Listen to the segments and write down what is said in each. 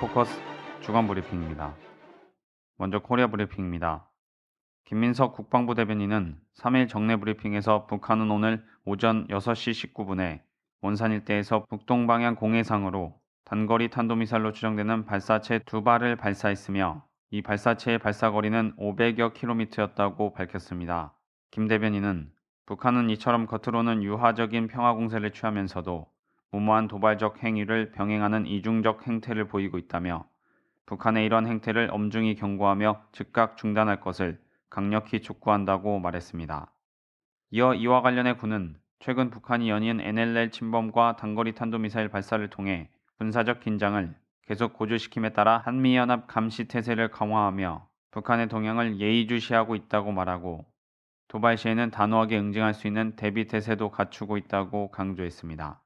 포커스 주간 브리핑입니다. 먼저 코리아 브리핑입니다. 김민석 국방부 대변인은 3일 정례 브리핑에서 북한은 오늘 오전 6시 19분에 원산 일대에서 북동 방향 공해상으로 단거리 탄도미사일로 추정되는 발사체 두 발을 발사했으며 이 발사체의 발사거리는 500여 킬로미터였다고 밝혔습니다. 김 대변인은 북한은 이처럼 겉으로는 유화적인 평화 공세를 취하면서도 무모한 도발적 행위를 병행하는 이중적 행태를 보이고 있다며 북한의 이런 행태를 엄중히 경고하며 즉각 중단할 것을 강력히 촉구한다고 말했습니다. 이어 이와 관련해 군은 최근 북한이 연이은 NLL 침범과 단거리 탄도미사일 발사를 통해 군사적 긴장을 계속 고조시킴에 따라 한미연합 감시 태세를 강화하며 북한의 동향을 예의주시하고 있다고 말하고 도발 시에는 단호하게 응징할 수 있는 대비 태세도 갖추고 있다고 강조했습니다.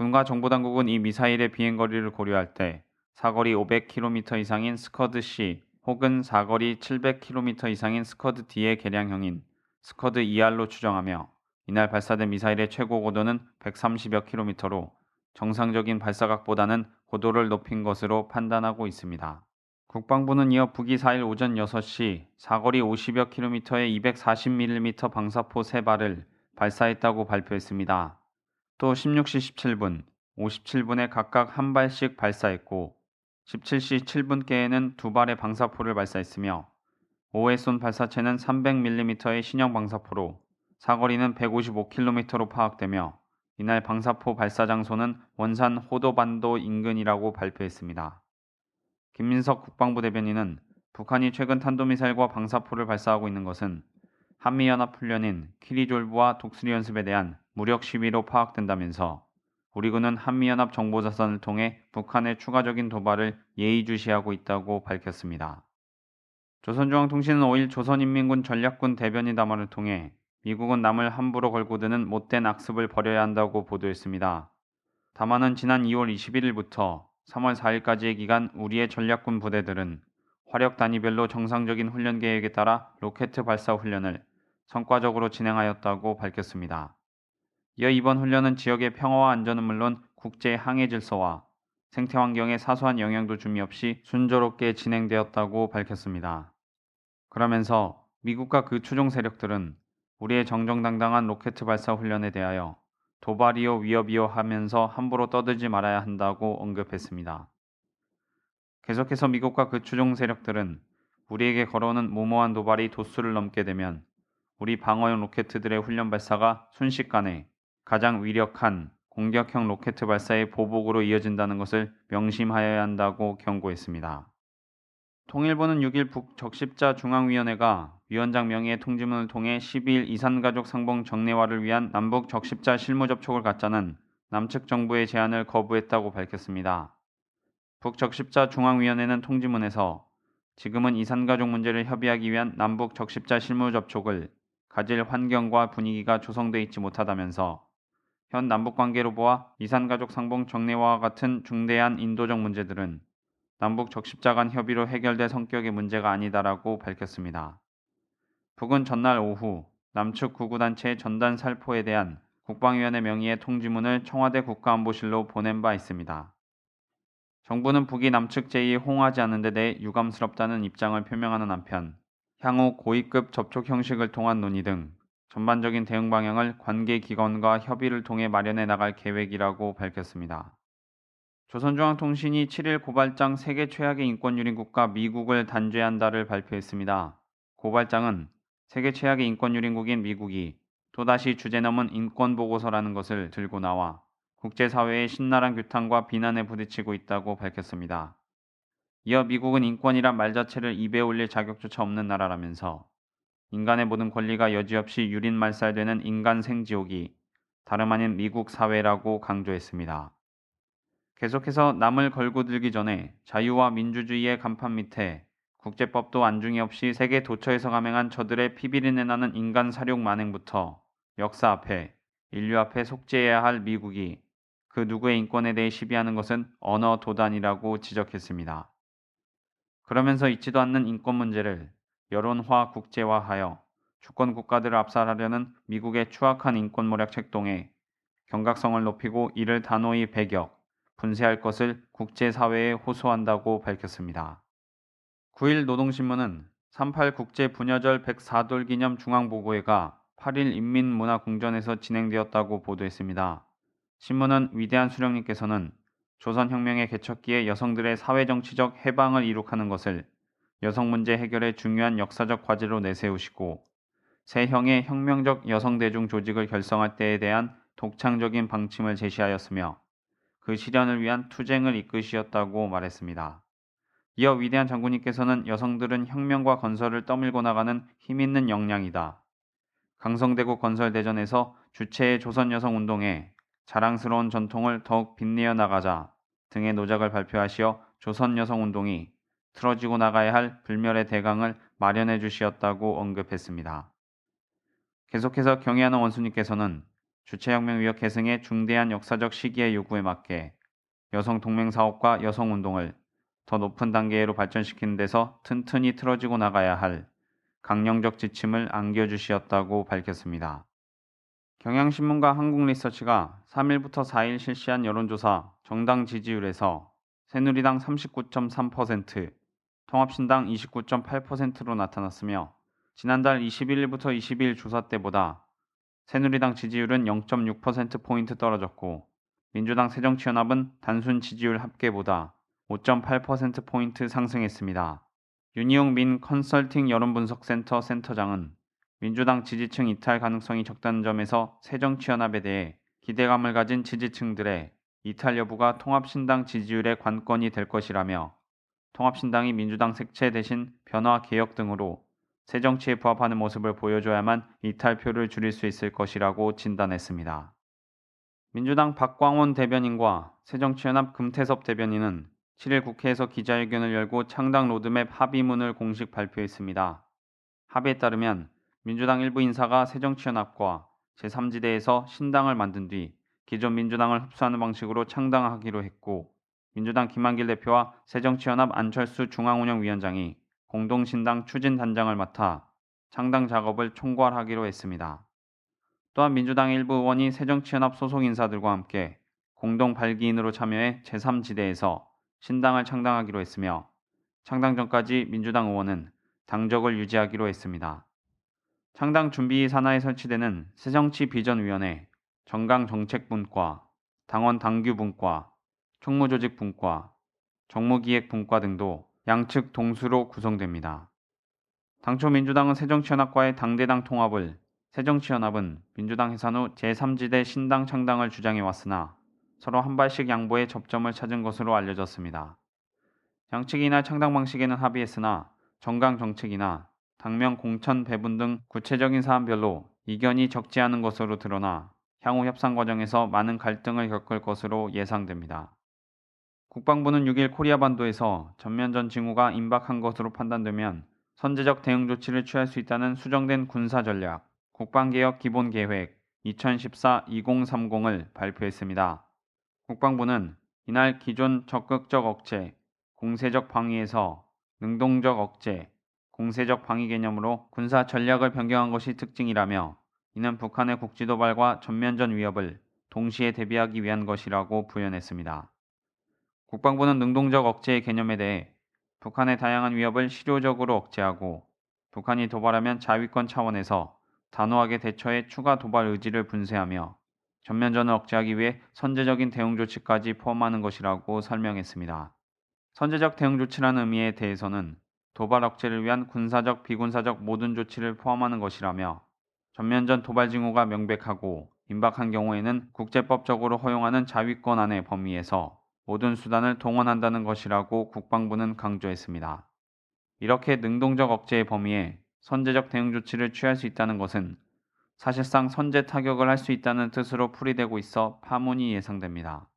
군과 정보당국은 이 미사일의 비행거리를 고려할 때 사거리 500km 이상인 스커드-C 혹은 사거리 700km 이상인 스커드-D의 개량형인 스커드-ER로 추정하며 이날 발사된 미사일의 최고 고도는 130여 킬로미터로 정상적인 발사각보다는 고도를 높인 것으로 판단하고 있습니다. 국방부는 이어 북이 4일 오전 6시 사거리 50여 킬로미터의 240mm 방사포 3발을 발사했다고 발표했습니다. 또 16시 17분, 57분에 각각 한 발씩 발사했고 17시 7분께에는 두 발의 방사포를 발사했으며 오후에 쏜 발사체는 300mm의 신형 방사포로 사거리는 155km로 파악되며 이날 방사포 발사 장소는 원산 호도반도 인근이라고 발표했습니다. 김민석 국방부 대변인은 북한이 최근 탄도미사일과 방사포를 발사하고 있는 것은 한미연합훈련인 키리졸브와 독수리 연습에 대한 무력 시위로 파악된다면서 우리 군은 한미연합 정보자산을 통해 북한의 추가적인 도발을 예의주시하고 있다고 밝혔습니다. 조선중앙통신은 5일 조선인민군 전략군 대변인 담화를 통해 미국은 남을 함부로 걸고 드는 못된 악습을 버려야 한다고 보도했습니다. 담화는 지난 2월 21일부터 3월 4일까지의 기간 우리의 전략군 부대들은 화력 단위별로 정상적인 훈련 계획에 따라 로켓 발사 훈련을 성과적으로 진행하였다고 밝혔습니다. 이어 이번 훈련은 지역의 평화와 안전은 물론 국제 항해 질서와 생태 환경에 사소한 영향도 줌이 없이 순조롭게 진행되었다고 밝혔습니다. 그러면서 미국과 그 추종 세력들은 우리의 정정당당한 로켓 발사 훈련에 대하여 도발이요 위협이요 하면서 함부로 떠들지 말아야 한다고 언급했습니다. 계속해서 미국과 그 추종 세력들은 우리에게 걸어오는 무모한 도발이 도수를 넘게 되면 우리 방어용 로켓들의 훈련 발사가 순식간에 가장 위력한 공격형 로켓 발사의 보복으로 이어진다는 것을 명심하여야 한다고 경고했습니다. 통일부는 6일 북적십자 중앙위원회가 위원장 명의의 통지문을 통해 12일 이산가족 상봉 정례화를 위한 남북 적십자 실무 접촉을 갖자는 남측 정부의 제안을 거부했다고 밝혔습니다. 북적십자 중앙위원회는 통지문에서 지금은 이산가족 문제를 협의하기 위한 남북 적십자 실무 접촉을 가질 환경과 분위기가 조성돼 있지 못하다면서 현 남북 관계로 보아 이산가족 상봉 정례화와 같은 중대한 인도적 문제들은 남북 적십자 간 협의로 해결될 성격의 문제가 아니다라고 밝혔습니다. 북은 전날 오후 남측 구구단체의 전단 살포에 대한 국방위원회 명의의 통지문을 청와대 국가안보실로 보낸 바 있습니다. 정부는 북이 남측 제의에 호응하지 않는 데 대해 유감스럽다는 입장을 표명하는 한편 향후 고위급 접촉 형식을 통한 논의 등 전반적인 대응 방향을 관계 기관과 협의를 통해 마련해 나갈 계획이라고 밝혔습니다. 조선중앙통신이 7일 고발장 세계 최악의 인권유린 국가 미국을 단죄한다를 발표했습니다. 고발장은 세계 최악의 인권유린국인 미국이 또다시 주제 넘은 인권보고서라는 것을 들고 나와 국제사회의 신랄한 규탄과 비난에 부딪히고 있다고 밝혔습니다. 이어 미국은 인권이란 말 자체를 입에 올릴 자격조차 없는 나라라면서 인간의 모든 권리가 여지없이 유린 말살되는 인간 생지옥이 다름 아닌 미국 사회라고 강조했습니다. 계속해서 남을 걸고 들기 전에 자유와 민주주의의 간판 밑에 국제법도 안중이 없이 세계 도처에서 감행한 저들의 피비린내 나는 인간 사륙 만행부터 역사 앞에 인류 앞에 속죄해야 할 미국이 그 누구의 인권에 대해 시비하는 것은 언어 도단이라고 지적했습니다. 그러면서 있지도 않는 인권 문제를 여론화 국제화하여 주권 국가들을 압살하려는 미국의 추악한 인권 모략 책동에 경각성을 높이고 이를 단호히 배격, 분쇄할 것을 국제사회에 호소한다고 밝혔습니다. 9일 노동신문은 38 국제 분여절 104돌 기념 중앙보고회가 8일 인민문화궁전에서 진행되었다고 보도했습니다. 신문은 위대한 수령님께서는 조선혁명의 개척기에 여성들의 사회정치적 해방을 이룩하는 것을 여성 문제 해결의 중요한 역사적 과제로 내세우시고 세형의 혁명적 여성 대중 조직을 결성할 때에 대한 독창적인 방침을 제시하였으며 그 실현을 위한 투쟁을 이끄시었다고 말했습니다. 이어 위대한 장군님께서는 여성들은 혁명과 건설을 떠밀고 나가는 힘있는 역량이다. 강성대구 건설대전에서 주체의 조선 여성 운동에 자랑스러운 전통을 더욱 빛내어 나가자 등의 노작을 발표하시어 조선 여성 운동이 틀어지고 나가야 할 불멸의 대강을 마련해 주시었다고 언급했습니다. 계속해서 경애하는 원수님께서는 주체혁명 위협 계승의 중대한 역사적 시기의 요구에 맞게 여성 동맹 사업과 여성 운동을 더 높은 단계로 발전시키는 데서 튼튼히 틀어지고 나가야 할 강령적 지침을 안겨주시었다고 밝혔습니다. 경향신문과 한국리서치가 3일부터 4일 실시한 여론조사 정당 지지율에서 새누리당 39.3%, 통합신당 29.8%로 나타났으며 지난달 21일부터 22일 조사 때보다 새누리당 지지율은 0.6%포인트 떨어졌고 민주당 새정치연합은 단순 지지율 합계보다 5.8%포인트 상승했습니다. 윤희용 민 컨설팅 여론분석센터 센터장은 민주당 지지층 이탈 가능성이 적다는 점에서 새정치연합에 대해 기대감을 가진 지지층들의 이탈 여부가 통합신당 지지율의 관건이 될 것이라며 통합신당이 민주당 색채 대신 변화 개혁 등으로 새 정치에 부합하는 모습을 보여줘야만 이탈표를 줄일 수 있을 것이라고 진단했습니다. 민주당 박광원 대변인과 새정치연합 금태섭 대변인은 7일 국회에서 기자회견을 열고 창당 로드맵 합의문을 공식 발표했습니다. 합의에 따르면 민주당 일부 인사가 새정치연합과 제3지대에서 신당을 만든 뒤 기존 민주당을 흡수하는 방식으로 창당하기로 했고 민주당 김한길 대표와 새정치연합 안철수 중앙운영위원장이 공동신당 추진단장을 맡아 창당 작업을 총괄하기로 했습니다. 또한 민주당 일부 의원이 새정치연합 소속 인사들과 함께 공동 발기인으로 참여해 제3지대에서 신당을 창당하기로 했으며 창당 전까지 민주당 의원은 당적을 유지하기로 했습니다. 창당 준비 산하에 설치되는 새정치 비전위원회, 정강정책분과, 당원 당규분과, 총무조직 분과, 정무기획 분과 등도 양측 동수로 구성됩니다. 당초 민주당은 새정치연합과의 당대당 통합을, 새정치연합은 민주당 해산 후 제3지대 신당 창당을 주장해 왔으나 서로 한 발씩 양보해 접점을 찾은 것으로 알려졌습니다. 양측이 이날 창당 방식에는 합의했으나 정강 정책이나 당면 공천 배분 등 구체적인 사안별로 이견이 적지 않은 것으로 드러나 향후 협상 과정에서 많은 갈등을 겪을 것으로 예상됩니다. 국방부는 6일 코리아 반도에서 전면전 징후가 임박한 것으로 판단되면 선제적 대응 조치를 취할 수 있다는 수정된 군사 전략, 국방개혁 기본 계획 2014-2030을 발표했습니다. 국방부는 이날 기존 적극적 억제, 공세적 방위에서 능동적 억제, 공세적 방위 개념으로 군사 전략을 변경한 것이 특징이라며 이는 북한의 국지 도발과 전면전 위협을 동시에 대비하기 위한 것이라고 부연했습니다. 국방부는 능동적 억제의 개념에 대해 북한의 다양한 위협을 실효적으로 억제하고 북한이 도발하면 자위권 차원에서 단호하게 대처해 추가 도발 의지를 분쇄하며 전면전을 억제하기 위해 선제적인 대응 조치까지 포함하는 것이라고 설명했습니다. 선제적 대응 조치라는 의미에 대해서는 도발 억제를 위한 군사적, 비군사적 모든 조치를 포함하는 것이라며 전면전 도발 징후가 명백하고 임박한 경우에는 국제법적으로 허용하는 자위권 안의 범위에서 모든 수단을 동원한다는 것이라고 국방부는 강조했습니다. 이렇게 능동적 억제의 범위에 선제적 대응 조치를 취할 수 있다는 것은 사실상 선제 타격을 할 수 있다는 뜻으로 풀이되고 있어 파문이 예상됩니다.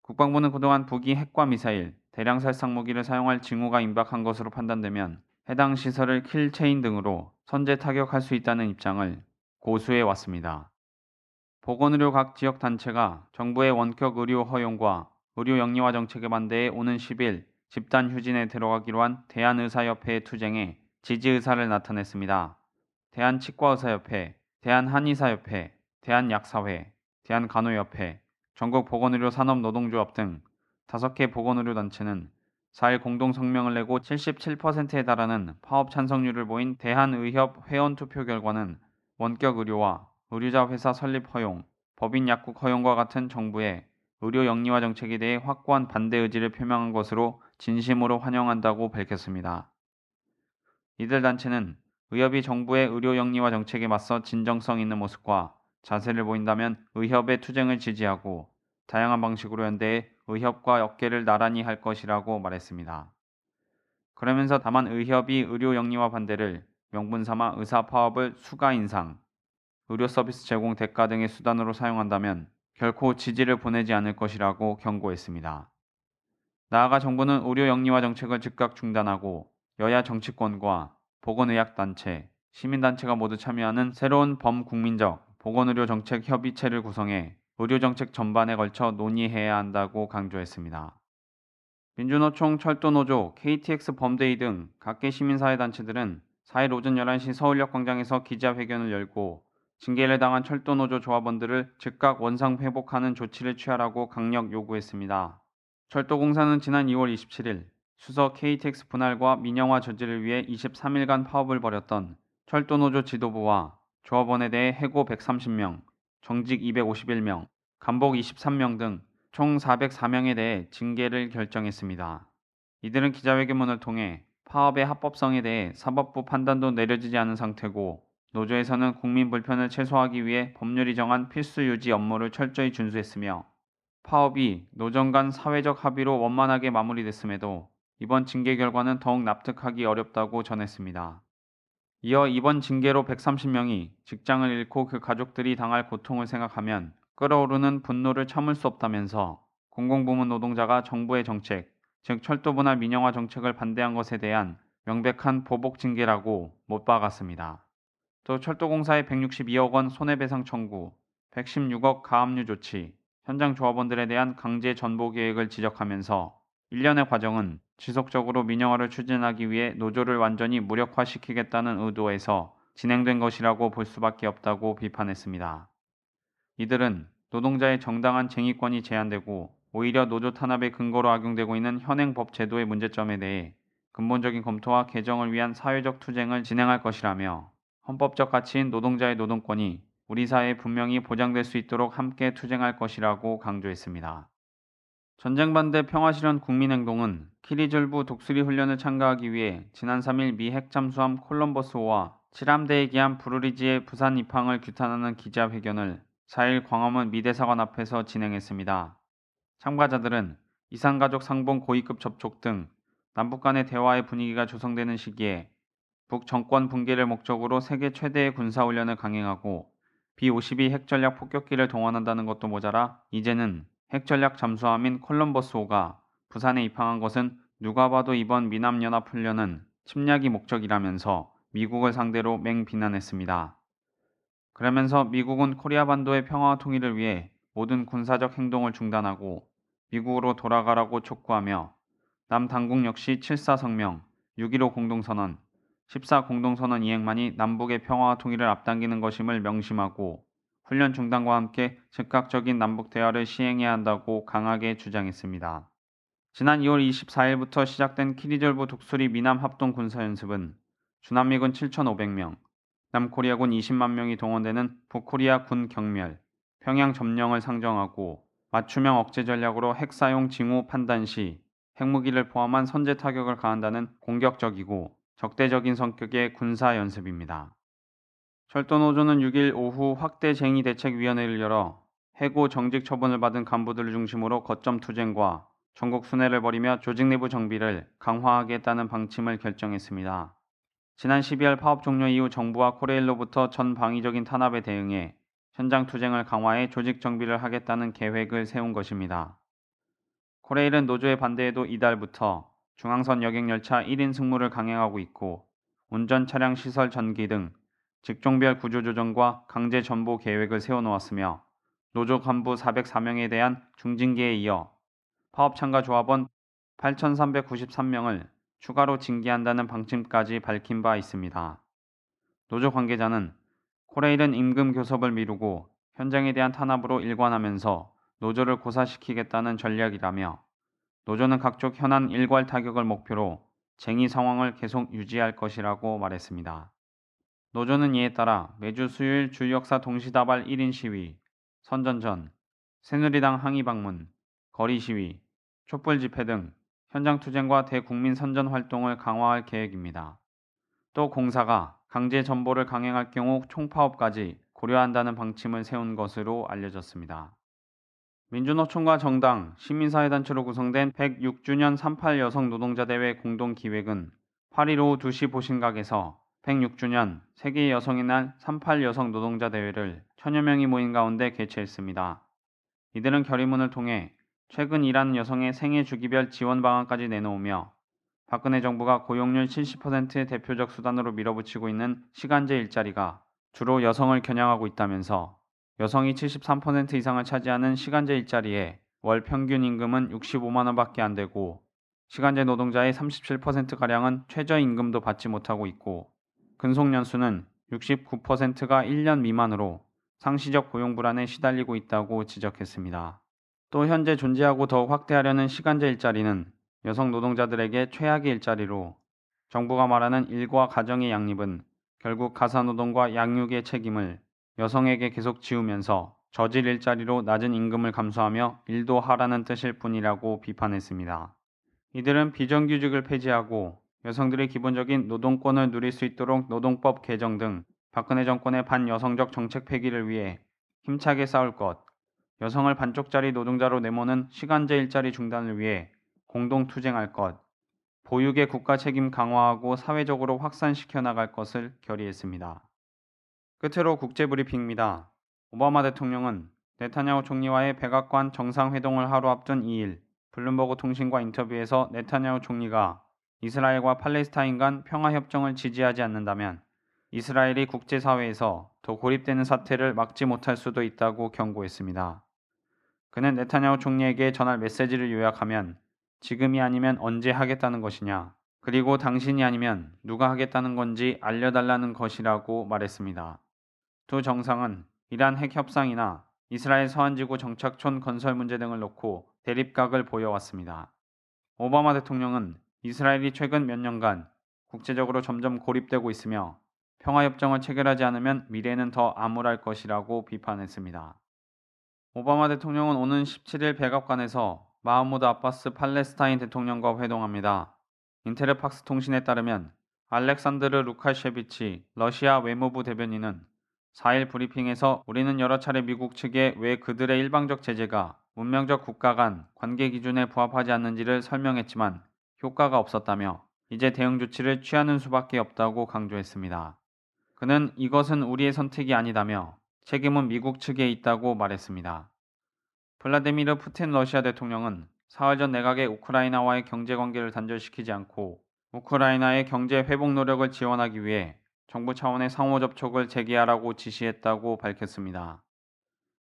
국방부는 그동안 북이 핵과 미사일, 대량 살상 무기를 사용할 징후가 임박한 것으로 판단되면 해당 시설을 킬체인 등으로 선제 타격할 수 있다는 입장을 고수해 왔습니다. 보건의료 각 지역 단체가 정부의 원격 의료 허용과 의료 영리화 정책에 반대해 오는 10일 집단 휴진에 들어가기로 한 대한의사협회의 투쟁에 지지 의사를 나타냈습니다. 대한치과의사협회, 대한한의사협회, 대한약사회, 대한간호협회, 전국 보건의료 산업노동조합 등 5개 보건의료단체는 4일 공동성명을 내고 77%에 달하는 파업 찬성률을 보인 대한의협 회원 투표 결과는 원격 의료와 의료자 회사 설립 허용, 법인 약국 허용과 같은 정부의 의료 영리화 정책에 대해 확고한 반대 의지를 표명한 것으로 진심으로 환영한다고 밝혔습니다. 이들 단체는 의협이 정부의 의료 영리화 정책에 맞서 진정성 있는 모습과 자세를 보인다면 의협의 투쟁을 지지하고 다양한 방식으로 연대해 의협과 어깨를 나란히 할 것이라고 말했습니다. 그러면서 다만 의협이 의료 영리화 반대를 명분 삼아 의사 파업을 수가 인상, 의료 서비스 제공 대가 등의 수단으로 사용한다면 결코 지지를 보내지 않을 것이라고 경고했습니다. 나아가 정부는 의료 영리화 정책을 즉각 중단하고 여야 정치권과 보건의학단체, 시민단체가 모두 참여하는 새로운 범국민적 보건의료 정책 협의체를 구성해 의료 정책 전반에 걸쳐 논의해야 한다고 강조했습니다. 민주노총, 철도노조, KTX 범대위 등 각계 시민사회단체들은 4일 오전 11시 서울역 광장에서 기자회견을 열고 징계를 당한 철도노조 조합원들을 즉각 원상 회복하는 조치를 취하라고 강력 요구했습니다. 철도공사는 지난 2월 27일 수석 KTX 분할과 민영화 저지를 위해 23일간 파업을 벌였던 철도노조 지도부와 조합원에 대해 해고 130명, 정직 251명, 감복 23명 등 총 404명에 대해 징계를 결정했습니다. 이들은 기자회견문을 통해 파업의 합법성에 대해 사법부 판단도 내려지지 않은 상태고 노조에서는 국민 불편을 최소화하기 위해 법률이 정한 필수 유지 업무를 철저히 준수했으며 파업이 노정 간 사회적 합의로 원만하게 마무리됐음에도 이번 징계 결과는 더욱 납득하기 어렵다고 전했습니다. 이어 이번 징계로 130명이 직장을 잃고 그 가족들이 당할 고통을 생각하면 끓어오르는 분노를 참을 수 없다면서 공공부문 노동자가 정부의 정책, 즉 철도 분할 민영화 정책을 반대한 것에 대한 명백한 보복 징계라고 못 박았습니다. 또 철도공사의 162억 원 손해배상 청구, 116억 가압류 조치, 현장 조합원들에 대한 강제 전보 계획을 지적하면서 일련의 과정은 지속적으로 민영화를 추진하기 위해 노조를 완전히 무력화시키겠다는 의도에서 진행된 것이라고 볼 수밖에 없다고 비판했습니다. 이들은 노동자의 정당한 쟁의권이 제한되고 오히려 노조 탄압의 근거로 악용되고 있는 현행 법 제도의 문제점에 대해 근본적인 검토와 개정을 위한 사회적 투쟁을 진행할 것이라며 헌법적 가치인 노동자의 노동권이 우리 사회에 분명히 보장될 수 있도록 함께 투쟁할 것이라고 강조했습니다. 전쟁 반대 평화실현 국민행동은 키리졸브 독수리 훈련을 참가하기 위해 지난 3일 미 핵잠수함 콜럼버스호와 7함대의 기함 블루릿지의 부산 입항을 규탄하는 기자회견을 4일 광화문 미대사관 앞에서 진행했습니다. 참가자들은 이산가족 상봉 고위급 접촉 등 남북 간의 대화의 분위기가 조성되는 시기에 북 정권 붕괴를 목적으로 세계 최대의 군사훈련을 강행하고 B-52 핵전략 폭격기를 동원한다는 것도 모자라 이제는 핵전략 잠수함인 콜럼버스호가 부산에 입항한 것은 누가 봐도 이번 미남연합훈련은 침략이 목적이라면서 미국을 상대로 맹비난했습니다. 그러면서 미국은 코리아 반도의 평화와 통일을 위해 모든 군사적 행동을 중단하고 미국으로 돌아가라고 촉구하며 남 당국 역시 7.4 성명, 6.15 공동선언, 10.4 공동선언 이행만이 남북의 평화와 통일을 앞당기는 것임을 명심하고 훈련 중단과 함께 즉각적인 남북 대화를 시행해야 한다고 강하게 주장했습니다. 지난 2월 24일부터 시작된 키리졸브 독수리 미남 합동 군사 연습은 주남미군 7,500명, 남코리아군 20만 명이 동원되는 북코리아 군 경멸, 평양 점령을 상정하고 맞춤형 억제 전략으로 핵 사용 징후 판단 시 핵무기를 포함한 선제 타격을 가한다는 공격적이고 적대적인 성격의 군사 연습입니다. 철도노조는 6일 오후 확대쟁의 대책위원회를 열어 해고 정직 처분을 받은 간부들을 중심으로 거점 투쟁과 전국 순회를 벌이며 조직 내부 정비를 강화하겠다는 방침을 결정했습니다. 지난 12월 파업 종료 이후 정부와 코레일로부터 전 방위적인 탄압에 대응해 현장 투쟁을 강화해 조직 정비를 하겠다는 계획을 세운 것입니다. 코레일은 노조의 반대에도 이달부터 중앙선 여객열차 1인 승무를 강행하고 있고 운전 차량 시설 전기 등 직종별 구조조정과 강제 전보 계획을 세워놓았으며 노조 간부 404명에 대한 중징계에 이어 파업 참가 조합원 8,393명을 추가로 징계한다는 방침까지 밝힌 바 있습니다. 노조 관계자는 코레일은 임금 교섭을 미루고 현장에 대한 탄압으로 일관하면서 노조를 고사시키겠다는 전략이라며 노조는 각종 현안 일괄 타격을 목표로 쟁의 상황을 계속 유지할 것이라고 말했습니다. 노조는 이에 따라 매주 수요일 주역사 동시다발 1인 시위, 선전전, 새누리당 항의 방문, 거리 시위, 촛불 집회 등 현장 투쟁과 대국민 선전 활동을 강화할 계획입니다. 또 공사가 강제 전보를 강행할 경우 총파업까지 고려한다는 방침을 세운 것으로 알려졌습니다. 민주노총과 정당, 시민사회단체로 구성된 106주년 38 여성 노동자 대회 공동 기획은 8일 오후 2시 보신각에서 106주년 세계 여성의 날 38 여성 노동자 대회를 천여 명이 모인 가운데 개최했습니다. 이들은 결의문을 통해 최근 일하는 여성의 생애 주기별 지원 방안까지 내놓으며 박근혜 정부가 고용률 70%의 대표적 수단으로 밀어붙이고 있는 시간제 일자리가 주로 여성을 겨냥하고 있다면서 여성이 73% 이상을 차지하는 시간제 일자리에 월 평균 임금은 65만 원밖에 안 되고 시간제 노동자의 37%가량은 최저임금도 받지 못하고 있고 근속 연수는 69%가 1년 미만으로 상시적 고용 불안에 시달리고 있다고 지적했습니다. 또 현재 존재하고 더욱 확대하려는 시간제 일자리는 여성 노동자들에게 최악의 일자리로 정부가 말하는 일과 가정의 양립은 결국 가사노동과 양육의 책임을 여성에게 계속 지우면서 저질 일자리로 낮은 임금을 감수하며 일도 하라는 뜻일 뿐이라고 비판했습니다. 이들은 비정규직을 폐지하고 여성들이 기본적인 노동권을 누릴 수 있도록 노동법 개정 등 박근혜 정권의 반여성적 정책 폐기를 위해 힘차게 싸울 것, 여성을 반쪽짜리 노동자로 내모는 시간제 일자리 중단을 위해 공동 투쟁할 것, 보육의 국가 책임 강화하고 사회적으로 확산시켜 나갈 것을 결의했습니다. 끝으로 국제브리핑입니다. 오바마 대통령은 네타냐후 총리와의 백악관 정상회동을 하루 앞둔 2일 블룸버그 통신과 인터뷰에서 네타냐후 총리가 이스라엘과 팔레스타인 간 평화협정을 지지하지 않는다면 이스라엘이 국제사회에서 더 고립되는 사태를 막지 못할 수도 있다고 경고했습니다. 그는 네타냐후 총리에게 전할 메시지를 요약하면 지금이 아니면 언제 하겠다는 것이냐, 그리고 당신이 아니면 누가 하겠다는 건지 알려달라는 것이라고 말했습니다. 두 정상은 이란 핵 협상이나 이스라엘 서한지구 정착촌 건설 문제 등을 놓고 대립각을 보여왔습니다. 오바마 대통령은 이스라엘이 최근 몇 년간 국제적으로 점점 고립되고 있으며 평화협정을 체결하지 않으면 미래는 더 암울할 것이라고 비판했습니다. 오바마 대통령은 오는 17일 백악관에서 마하무드 아바스 팔레스타인 대통령과 회동합니다. 인테르팍스 통신에 따르면 알렉산드르 루카셰비치 러시아 외무부 대변인은 4일 브리핑에서 우리는 여러 차례 미국 측에 왜 그들의 일방적 제재가 문명적 국가 간 관계 기준에 부합하지 않는지를 설명했지만 효과가 없었다며 이제 대응 조치를 취하는 수밖에 없다고 강조했습니다. 그는 이것은 우리의 선택이 아니다며 책임은 미국 측에 있다고 말했습니다. 블라디미르 푸틴 러시아 대통령은 사흘 전 내각의 우크라이나와의 경제 관계를 단절시키지 않고 우크라이나의 경제 회복 노력을 지원하기 위해 정부 차원의 상호 접촉을 재개하라고 지시했다고 밝혔습니다.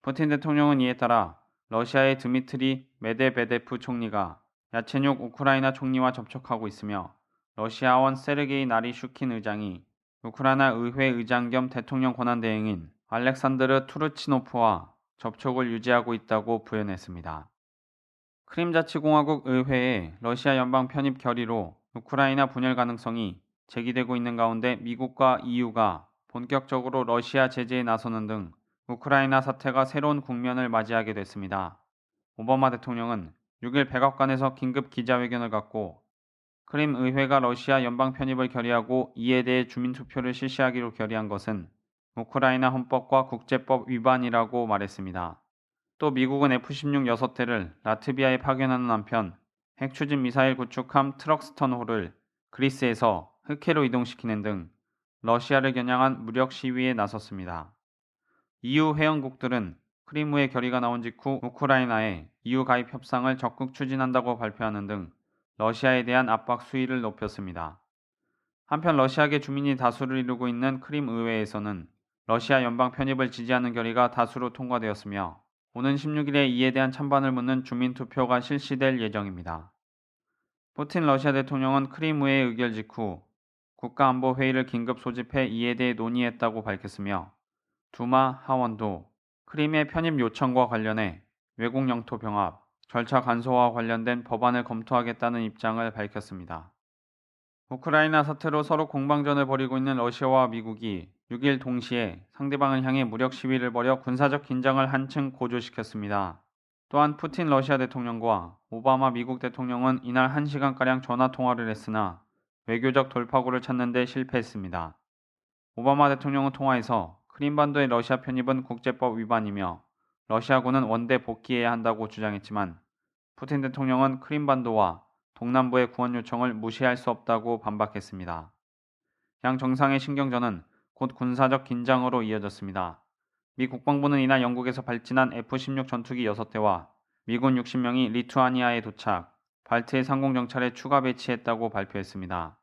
푸틴 대통령은 이에 따라 러시아의 드미트리 메데베데프 총리가 야체뉴크 우크라이나 총리와 접촉하고 있으며 러시아 하원 세르게이 나리슈킨 의장이 우크라이나 의회 의장 겸 대통령 권한대행인 알렉산드르 투르치노프와 접촉을 유지하고 있다고 부연했습니다. 크림자치공화국 의회의 러시아 연방 편입 결의로 우크라이나 분열 가능성이 제기되고 있는 가운데 미국과 EU가 본격적으로 러시아 제재에 나서는 등 우크라이나 사태가 새로운 국면을 맞이하게 됐습니다. 오바마 대통령은 6일 백악관에서 긴급 기자회견을 갖고 크림 의회가 러시아 연방 편입을 결의하고 이에 대해 주민 투표를 실시하기로 결의한 것은 우크라이나 헌법과 국제법 위반이라고 말했습니다. 또 미국은 F-16 6대를 라트비아에 파견하는 한편 핵추진 미사일 구축함 트럭스턴호를 그리스에서 흑해로 이동시키는 등 러시아를 겨냥한 무력 시위에 나섰습니다. EU 회원국들은 크림우의 결의가 나온 직후 우크라이나에 EU 가입 협상을 적극 추진한다고 발표하는 등 러시아에 대한 압박 수위를 높였습니다. 한편 러시아계 주민이 다수를 이루고 있는 크림 의회에서는 러시아 연방 편입을 지지하는 결의가 다수로 통과되었으며 오는 16일에 이에 대한 찬반을 묻는 주민 투표가 실시될 예정입니다. 푸틴 러시아 대통령은 크림의회 의결 직후 국가안보회의를 긴급 소집해 이에 대해 논의했다고 밝혔으며 두마 하원도 크림의 편입 요청과 관련해 외국 영토 병합, 절차 간소화와 관련된 법안을 검토하겠다는 입장을 밝혔습니다. 우크라이나 사태로 서로 공방전을 벌이고 있는 러시아와 미국이 6일 동시에 상대방을 향해 무력 시위를 벌여 군사적 긴장을 한층 고조시켰습니다. 또한 푸틴 러시아 대통령과 오바마 미국 대통령은 이날 1시간가량 전화 통화를 했으나 외교적 돌파구를 찾는 데 실패했습니다. 오바마 대통령은 통화에서 크림반도의 러시아 편입은 국제법 위반이며 러시아군은 원대 복귀해야 한다고 주장했지만 푸틴 대통령은 크림반도와 동남부의 구원 요청을 무시할 수 없다고 반박했습니다. 양 정상의 신경전은 곧 군사적 긴장으로 이어졌습니다. 미 국방부는 이날 영국에서 발진한 F-16 전투기 6대와 미군 60명이 리투아니아에 도착, 발트해 상공정찰에 추가 배치했다고 발표했습니다.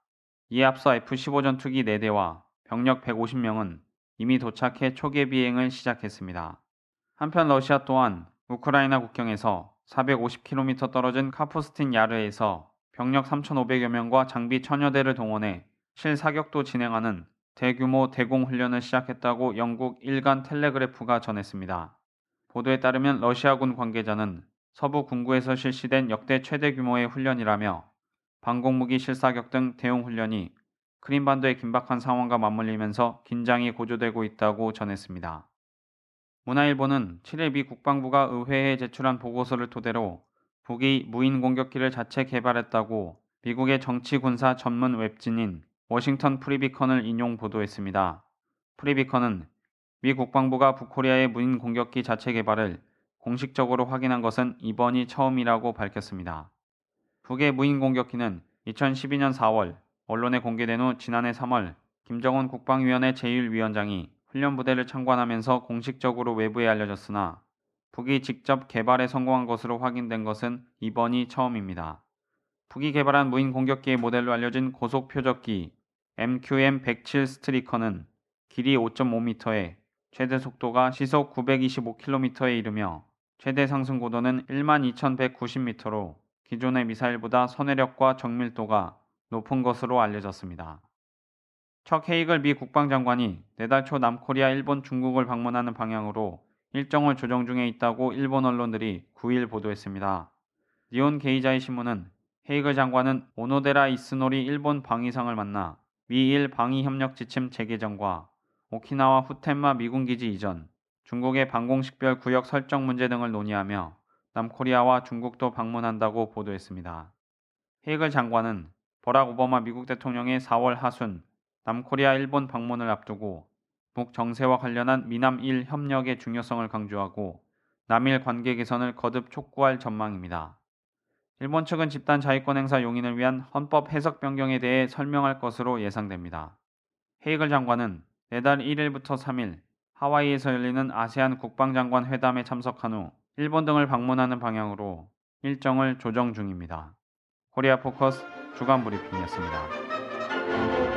이에 앞서 F-15 전투기 4대와 병력 150명은 이미 도착해 초계 비행을 시작했습니다. 한편 러시아 또한 우크라이나 국경에서 450km 떨어진 카푸스틴 야르에서 병력 3,500여 명과 장비 천여 대를 동원해 실사격도 진행하는 대규모 대공 훈련을 시작했다고 영국 일간 텔레그래프가 전했습니다. 보도에 따르면 러시아군 관계자는 서부 군구에서 실시된 역대 최대 규모의 훈련이라며 방공무기 실사격 등 대응 훈련이 크림반도의 긴박한 상황과 맞물리면서 긴장이 고조되고 있다고 전했습니다. 문화일보는 7일 미 국방부가 의회에 제출한 보고서를 토대로 북이 무인 공격기를 자체 개발했다고 미국의 정치 군사 전문 웹진인 워싱턴 프리비컨을 인용 보도했습니다. 프리비컨은 미 국방부가 북코리아의 무인 공격기 자체 개발을 공식적으로 확인한 것은 이번이 처음이라고 밝혔습니다. 북의 무인 공격기는 2012년 4월 언론에 공개된 후 지난해 3월 김정은 국방위원회 제1위원장이 훈련 부대를 참관하면서 공식적으로 외부에 알려졌으나 북이 직접 개발에 성공한 것으로 확인된 것은 이번이 처음입니다. 북이 개발한 무인 공격기의 모델로 알려진 고속 표적기 MQM-107 스트리커는 길이 5.5m에 최대 속도가 시속 925km에 이르며 최대 상승 고도는 12,190m로 기존의 미사일보다 선회력과 정밀도가 높은 것으로 알려졌습니다. 척 헤이글 미 국방장관이 내달 초 남코리아, 일본, 중국을 방문하는 방향으로 일정을 조정 중에 있다고 일본 언론들이 9일 보도했습니다. 니온 게이자의 신문은 헤이글 장관은 오노데라 이스노리 일본 방위상을 만나 미일 방위협력 지침 재개정과 오키나와 후텐마 미군기지 이전, 중국의 방공식별 구역 설정 문제 등을 논의하며 남코리아와 중국도 방문한다고 보도했습니다. 헤이글 장관은 버락 오바마 미국 대통령의 4월 하순 남코리아 일본 방문을 앞두고 북 정세와 관련한 미남일 협력의 중요성을 강조하고 남일 관계 개선을 거듭 촉구할 전망입니다. 일본 측은 집단 자위권 행사 용인을 위한 헌법 해석 변경에 대해 설명할 것으로 예상됩니다. 헤이글 장관은 내달 1일부터 3일 하와이에서 열리는 아세안 국방장관 회담에 참석한 후 일본 등을 방문하는 방향으로 일정을 조정 중입니다. 코리아 포커스 주간 브리핑이었습니다.